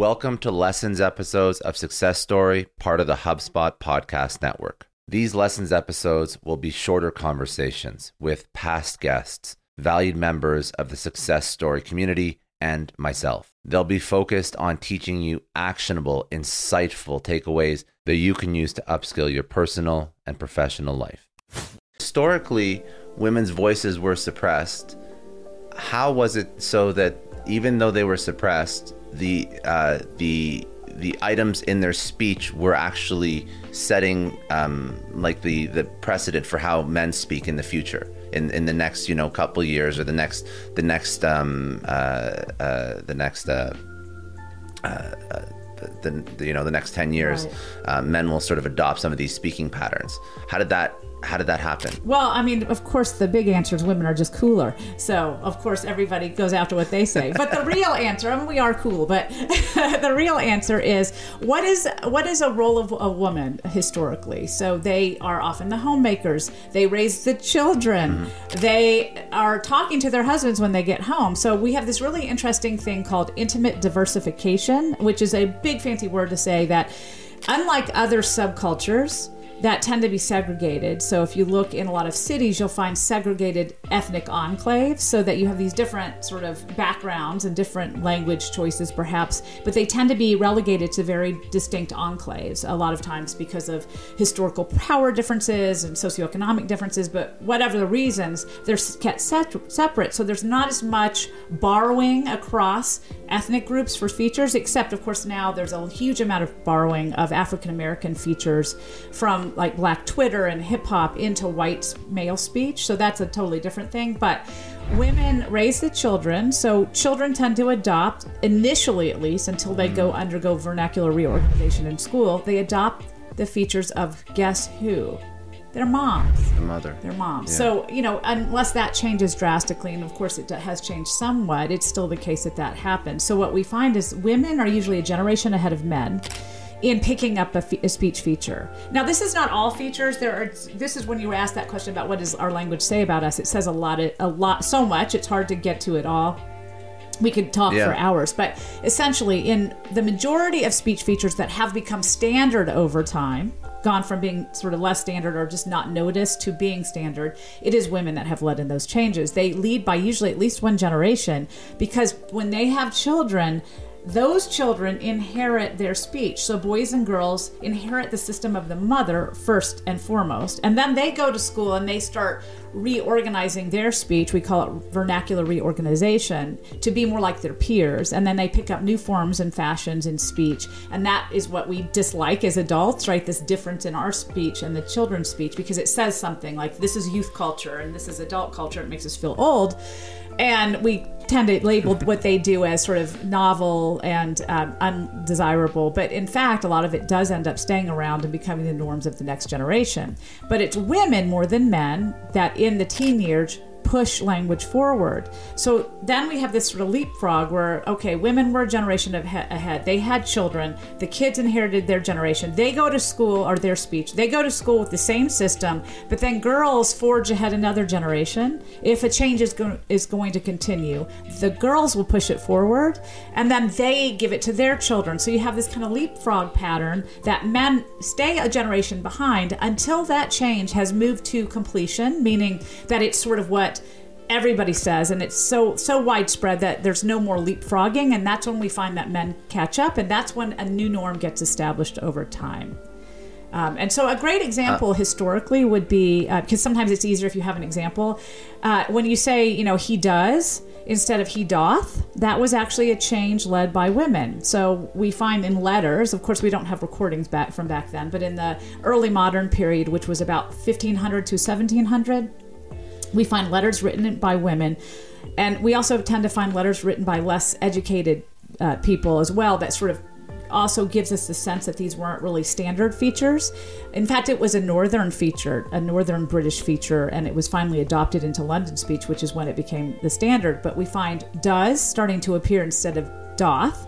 Welcome to Lessons episodes of Success Story, part of the HubSpot podcast network. These Lessons episodes will be shorter conversations with past guests, valued members of the Success Story community, and myself. They'll be focused on teaching you actionable, insightful takeaways that you can use to upskill your personal and professional life. Historically, women's voices were suppressed. How was it so that even though they were suppressed, the uh, the the items in their speech were actually setting um, like the the precedent for how men speak in the future in, in the next you know couple years or the next the next um, uh, uh, the next uh, uh, uh the, the, you know the next 10 years right. Uh, men will sort of adopt some of these speaking patterns how did that how did that happen? Well, I mean, of course, the big answer is women are just cooler. So, of course, everybody goes after what they say. But the real answer, I mean, we are cool, but the real answer is what is what is a role of a woman historically? So they are often the homemakers. They raise the children. Mm-hmm. They are talking to their husbands when they get home. So we have this really interesting thing called intimate diversification, which is a big fancy word to say that unlike other subcultures that tend to be segregated. So if you look in a lot of cities, you'll find segregated ethnic enclaves so that you have these different sort of backgrounds and different language choices, perhaps, but they tend to be relegated to very distinct enclaves a lot of times because of historical power differences and socioeconomic differences. But whatever the reasons, they're kept separate. So there's not as much borrowing across ethnic groups for features, except, of course, now there's a huge amount of borrowing of African American features from like black Twitter and hip hop into white male speech. So that's a totally different thing. But women raise the children. So children tend to adopt, initially at least, until they go undergo vernacular reorganization in school, they adopt the features of guess who? Their moms. Their mother. Their moms. Yeah. So, you know, unless that changes drastically, and of course it has changed somewhat, it's still the case that that happens. So, what we find is women are usually a generation ahead of men in picking up a, fe- a, speech feature. Now, this is not all features. There are. This is when you ask that question about what does our language say about us. It says a lot. Of, a lot. So much. It's hard to get to it all. We could talk yeah. for hours, but essentially, in the majority of speech features that have become standard over time, gone from being sort of less standard or just not noticed to being standard, it is women that have led in those changes. They lead by usually at least one generation because when they have children, those children inherit their speech. So boys and girls inherit the system of the mother first and foremost. And then they go to school and they start reorganizing their speech. We call it vernacular reorganization to be more like their peers. And then they pick up new forms and fashions in speech. And that is what we dislike as adults, right? This difference in our speech and the children's speech because it says something like this is youth culture and this is adult culture. It makes us feel old and we tend to label what they do as sort of novel and um, undesirable. But in fact, a lot of it does end up staying around and becoming the norms of the next generation. But it's women more than men that in the teen years push language forward. So then we have this sort of leapfrog where, okay, women were a generation ahead. They had children. The kids inherited their generation. They go to school, or their speech, they go to school with the same system, but then girls forge ahead another generation. If a change is, go- is going to continue, the girls will push it forward, and then they give it to their children. So you have this kind of leapfrog pattern that men stay a generation behind until that change has moved to completion, meaning that it's sort of what everybody says and it's so so widespread that there's no more leapfrogging and that's when we find that men catch up and that's when a new norm gets established over time. Um, and so a great example historically would be because sometimes it's easier if you have an example. Uh, when you say you know he does instead of he doth that was actually a change led by women. So we find in letters of course we don't have recordings back from back then but in the early modern period which was about 1500 to 1700 we find letters written by women, and we also tend to find letters written by less educated uh, people as well. That sort of also gives us the sense that these weren't really standard features. In fact, it was a northern feature, a northern British feature, and it was finally adopted into London speech, which is when it became the standard. But we find does starting to appear instead of doth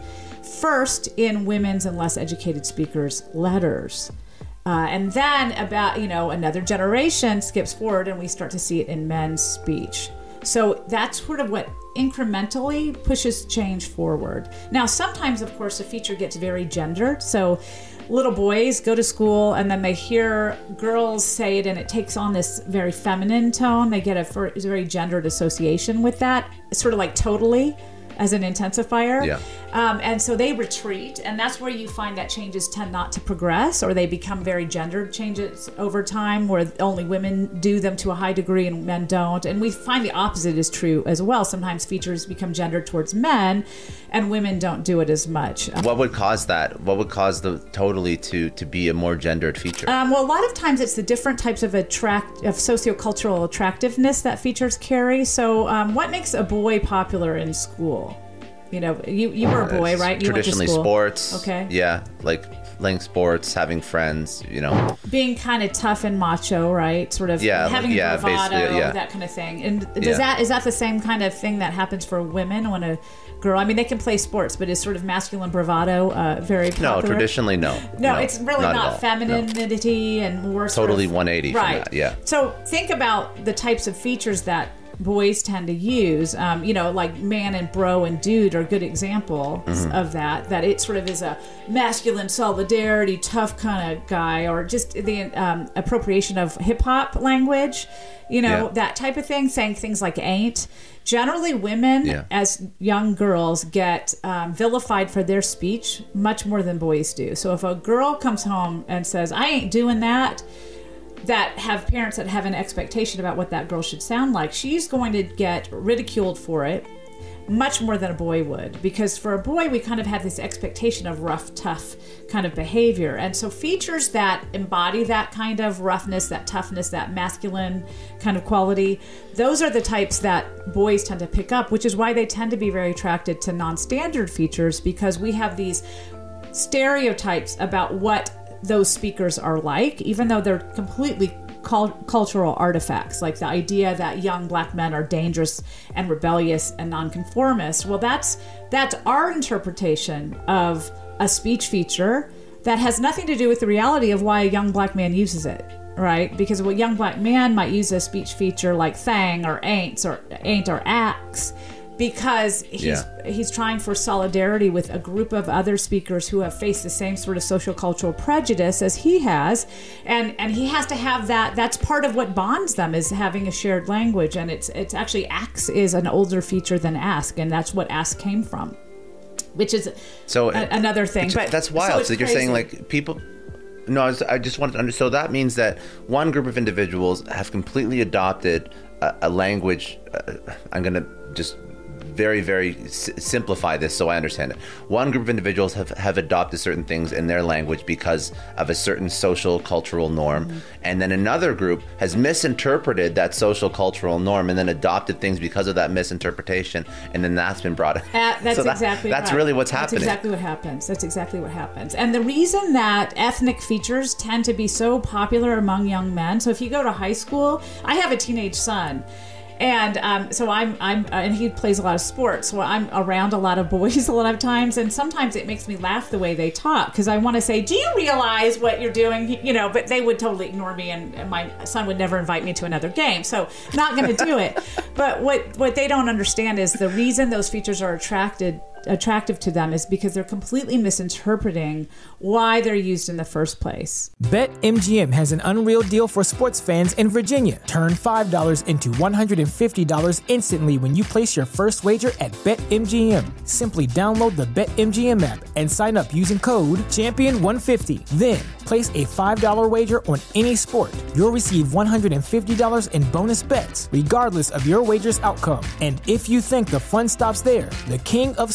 first in women's and less educated speakers' letters. Uh, and then about you know another generation skips forward and we start to see it in men's speech. So that's sort of what incrementally pushes change forward. Now sometimes of course a feature gets very gendered. So little boys go to school and then they hear girls say it and it takes on this very feminine tone. They get a very gendered association with that it's sort of like totally as an intensifier. Yeah. Um, and so they retreat, and that's where you find that changes tend not to progress, or they become very gendered changes over time, where only women do them to a high degree and men don't. And we find the opposite is true as well. Sometimes features become gendered towards men, and women don't do it as much. What would cause that? What would cause the totally to to be a more gendered feature? Um, well, a lot of times it's the different types of attract of sociocultural attractiveness that features carry. So, um, what makes a boy popular in school? You know, you, you were a boy, right? You went to Traditionally, sports. Okay. Yeah, like playing sports, having friends. You know. Being kind of tough and macho, right? Sort of Yeah, having yeah, bravado, basically, yeah. that kind of thing. And does Yeah. that is that the same kind of thing that happens for women when a girl? I mean, they can play sports, but is sort of masculine bravado uh, very No, traditionally, no. No, it's really at not, all. No. femininity and more sort Totally of- 180 from right. that, yeah. So think about the types of features that boys tend to use. Um, you know, like man and bro and dude are good examples Mm-hmm. of that. That it sort of is a masculine solidarity, tough kind of guy, or just the um, appropriation of hip hop language. You know, Yeah. that type of thing, saying things like ain't. Generally, women Yeah. as young girls get um, vilified for their speech much more than boys do. So if a girl comes home and says, I ain't doing that, that have parents that have an expectation about what that girl should sound like, she's going to get ridiculed for it much more than a boy would. Because for a boy we kind of have this expectation of rough tough kind of behavior. And so features that embody that kind of roughness that toughness that masculine kind of quality those are the types that boys tend to pick up which is why they tend to be very attracted to non-standard features because we have these stereotypes about what those speakers are like, even though they're completely cul- cultural artifacts, like the idea that young black men are dangerous and rebellious and nonconformist. Well, that's that's our interpretation of a speech feature that has nothing to do with the reality of why a young black man uses it. Right, because a young black man might use a speech feature like "thang" or "ain'ts" or "ain't" or "ax," because he's Yeah. he's trying for solidarity with a group of other speakers who have faced the same sort of social cultural prejudice as he has and and he has to have that that's part of what bonds them is having a shared language and it's it's actually ax is an older feature than ask and that's what ask came from which is So a- another thing. But that's wild. it's So, you're saying like people. No, I, was, I just wanted to understand. So that means that one group of individuals have completely adopted a, a language. Uh, I'm going to just very, very s- simplify this so I understand it. One group of individuals have, have adopted certain things in their language because of a certain social cultural norm, Mm-hmm. and then another group has misinterpreted that social cultural norm and then adopted things because of that misinterpretation, and then that's been brought. Uh, that's So that- exactly That's right. really what's That's happening. exactly what happens. That's exactly what happens. And the reason that ethnic features tend to be so popular among young men. So if you go to high school, I have a teenage son. And um, so I'm, I'm, uh, and he plays a lot of sports. So I'm around a lot of boys a lot of times, and sometimes it makes me laugh the way they talk because I want to say, "Do you realize what you're doing?" You know, but they would totally ignore me, and, and my son would never invite me to another game. So not going to do it. but what what they don't understand is the reason those features are attracted attractive to them is because they're completely misinterpreting why they're used in the first place. BetMGM has an unreal deal for sports fans in Virginia. Turn $5 into $150 instantly when you place your first wager at BetMGM. Simply download the BetMGM app and sign up using code Champion150. Then place a $5 wager on any sport. You'll receive $150 in bonus bets, regardless of your wager's outcome. And if you think the fun stops there, the King of